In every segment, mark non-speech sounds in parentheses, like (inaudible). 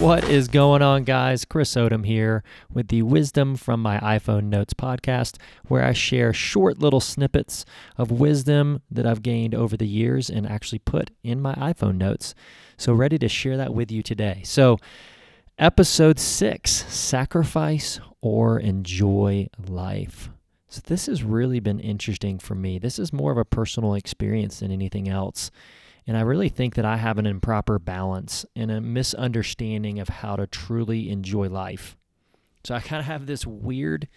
What is going on, guys? Chris Odom here with the Wisdom from My iPhone Notes podcast, where I share short little snippets of wisdom that I've gained over the years and actually put in my iPhone notes. So, ready to share that with you today. So, episode six sacrifice or enjoy life. So, this has really been interesting for me. This is more of a personal experience than anything else. And I really think that I have an improper balance and a misunderstanding of how to truly enjoy life. So I kind of have this weird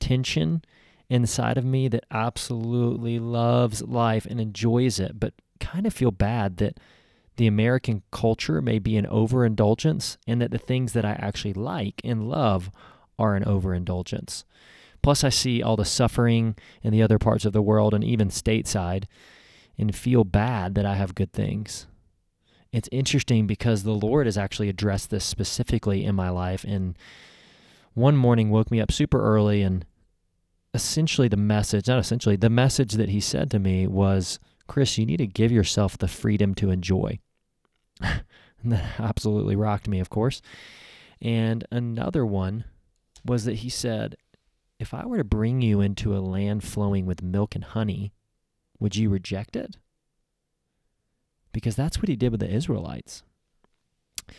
tension inside of me that absolutely loves life and enjoys it, but kind of feel bad that the American culture may be an overindulgence and that the things that I actually like and love are an overindulgence. Plus, I see all the suffering in the other parts of the world and even stateside and feel bad that I have good things. It's interesting because the Lord has actually addressed this specifically in my life. And one morning woke me up super early, and essentially the message, not essentially, the message that He said to me was, Chris, you need to give yourself the freedom to enjoy. (laughs) and that absolutely rocked me, of course. And another one was that He said, if I were to bring you into a land flowing with milk and honey, would you reject it? Because that's what he did with the Israelites.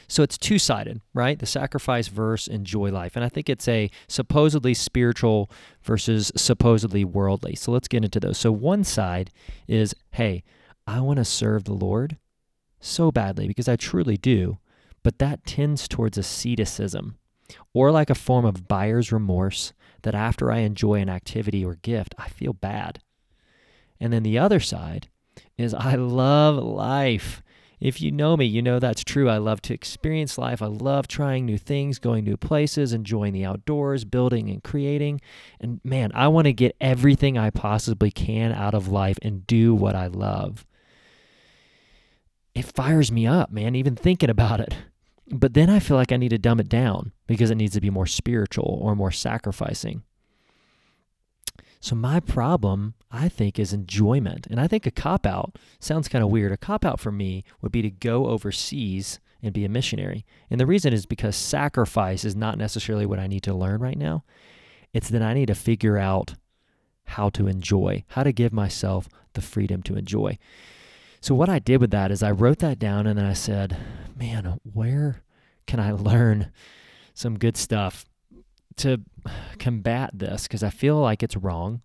So it's two sided, right? The sacrifice verse enjoy life. And I think it's a supposedly spiritual versus supposedly worldly. So let's get into those. So one side is, hey, I want to serve the Lord so badly because I truly do, but that tends towards asceticism or like a form of buyer's remorse that after I enjoy an activity or gift, I feel bad. And then the other side is I love life. If you know me, you know that's true. I love to experience life. I love trying new things, going new places, enjoying the outdoors, building and creating. And man, I want to get everything I possibly can out of life and do what I love. It fires me up, man, even thinking about it. But then I feel like I need to dumb it down because it needs to be more spiritual or more sacrificing. So my problem, I think, is enjoyment. And I think a cop out sounds kind of weird. A cop out for me would be to go overseas and be a missionary. And the reason is because sacrifice is not necessarily what I need to learn right now. It's that I need to figure out how to enjoy, how to give myself the freedom to enjoy. So what I did with that is I wrote that down and then I said, man, where can I (laughs) learn some good stuff to combat this because I feel like it's wrong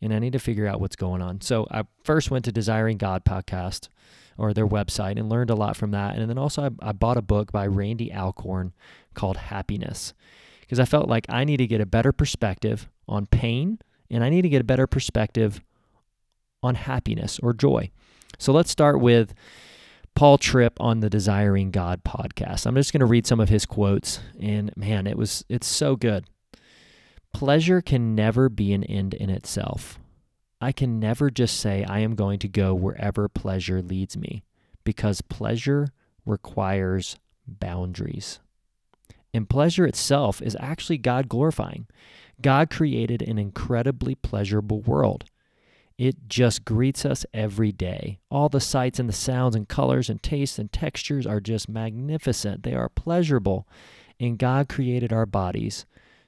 and I need to figure out what's going on. So I first went to Desiring God podcast or their website and learned a lot from that. And then also I, I bought a book by Randy Alcorn called Happiness because I felt like I need to get a better perspective on pain and I need to get a better perspective on happiness or joy. So let's start with Paul Tripp on the Desiring God podcast. I'm just going to read some of his quotes and man, it was it's so good. Pleasure can never be an end in itself. I can never just say I am going to go wherever pleasure leads me because pleasure requires boundaries. And pleasure itself is actually God glorifying. God created an incredibly pleasurable world. It just greets us every day. All the sights and the sounds and colors and tastes and textures are just magnificent. They are pleasurable. And God created our bodies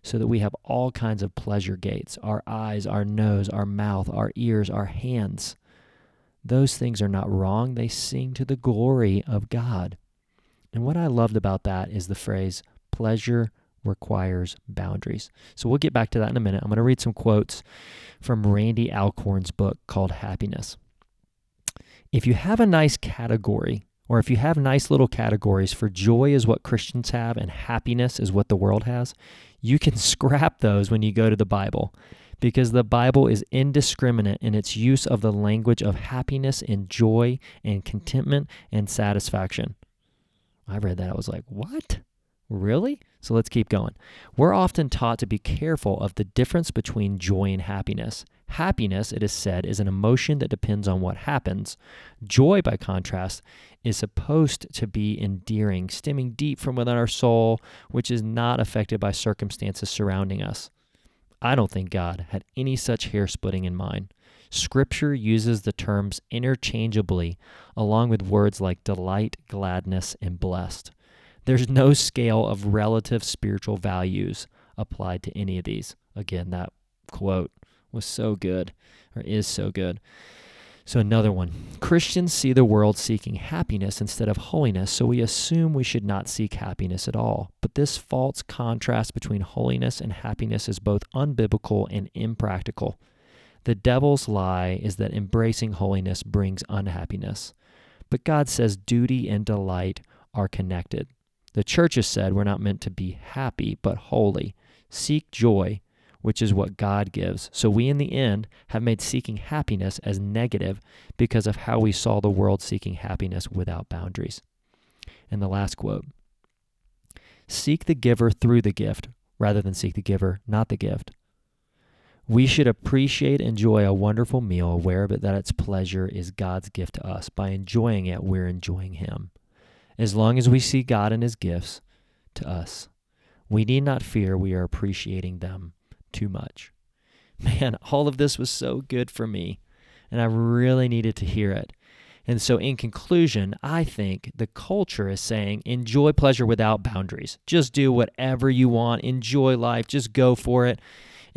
so that we have all kinds of pleasure gates our eyes, our nose, our mouth, our ears, our hands. Those things are not wrong. They sing to the glory of God. And what I loved about that is the phrase, pleasure requires boundaries. So we'll get back to that in a minute. I'm going to read some quotes from Randy Alcorn's book called Happiness. If you have a nice category, or if you have nice little categories for joy is what Christians have and happiness is what the world has, you can scrap those when you go to the Bible because the Bible is indiscriminate in its use of the language of happiness and joy and contentment and satisfaction. I read that. I was like, what? Really? So let's keep going. We're often taught to be careful of the difference between joy and happiness. Happiness, it is said, is an emotion that depends on what happens. Joy, by contrast, is supposed to be endearing, stemming deep from within our soul, which is not affected by circumstances surrounding us. I don't think God had any such hair splitting in mind. Scripture uses the terms interchangeably, along with words like delight, gladness, and blessed. There's no scale of relative spiritual values applied to any of these. Again, that quote was so good, or is so good. So, another one Christians see the world seeking happiness instead of holiness, so we assume we should not seek happiness at all. But this false contrast between holiness and happiness is both unbiblical and impractical. The devil's lie is that embracing holiness brings unhappiness. But God says duty and delight are connected. The church has said we're not meant to be happy, but holy. Seek joy, which is what God gives. So we, in the end, have made seeking happiness as negative because of how we saw the world seeking happiness without boundaries. And the last quote Seek the giver through the gift rather than seek the giver, not the gift. We should appreciate and enjoy a wonderful meal, aware of it that its pleasure is God's gift to us. By enjoying it, we're enjoying Him. As long as we see God and His gifts to us, we need not fear we are appreciating them too much. Man, all of this was so good for me, and I really needed to hear it. And so, in conclusion, I think the culture is saying enjoy pleasure without boundaries. Just do whatever you want, enjoy life, just go for it.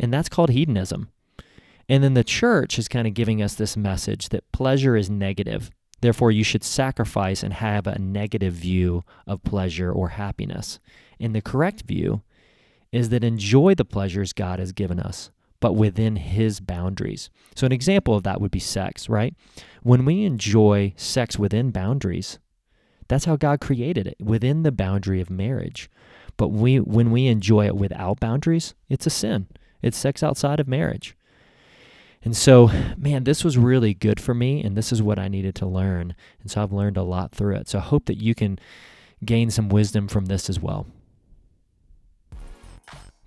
And that's called hedonism. And then the church is kind of giving us this message that pleasure is negative. Therefore, you should sacrifice and have a negative view of pleasure or happiness. And the correct view is that enjoy the pleasures God has given us, but within His boundaries. So, an example of that would be sex, right? When we enjoy sex within boundaries, that's how God created it, within the boundary of marriage. But we, when we enjoy it without boundaries, it's a sin. It's sex outside of marriage. And so, man, this was really good for me, and this is what I needed to learn. And so I've learned a lot through it. So I hope that you can gain some wisdom from this as well.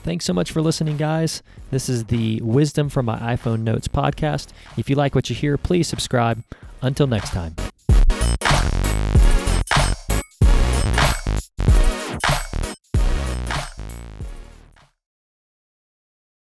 Thanks so much for listening, guys. This is the Wisdom from my iPhone Notes podcast. If you like what you hear, please subscribe. Until next time.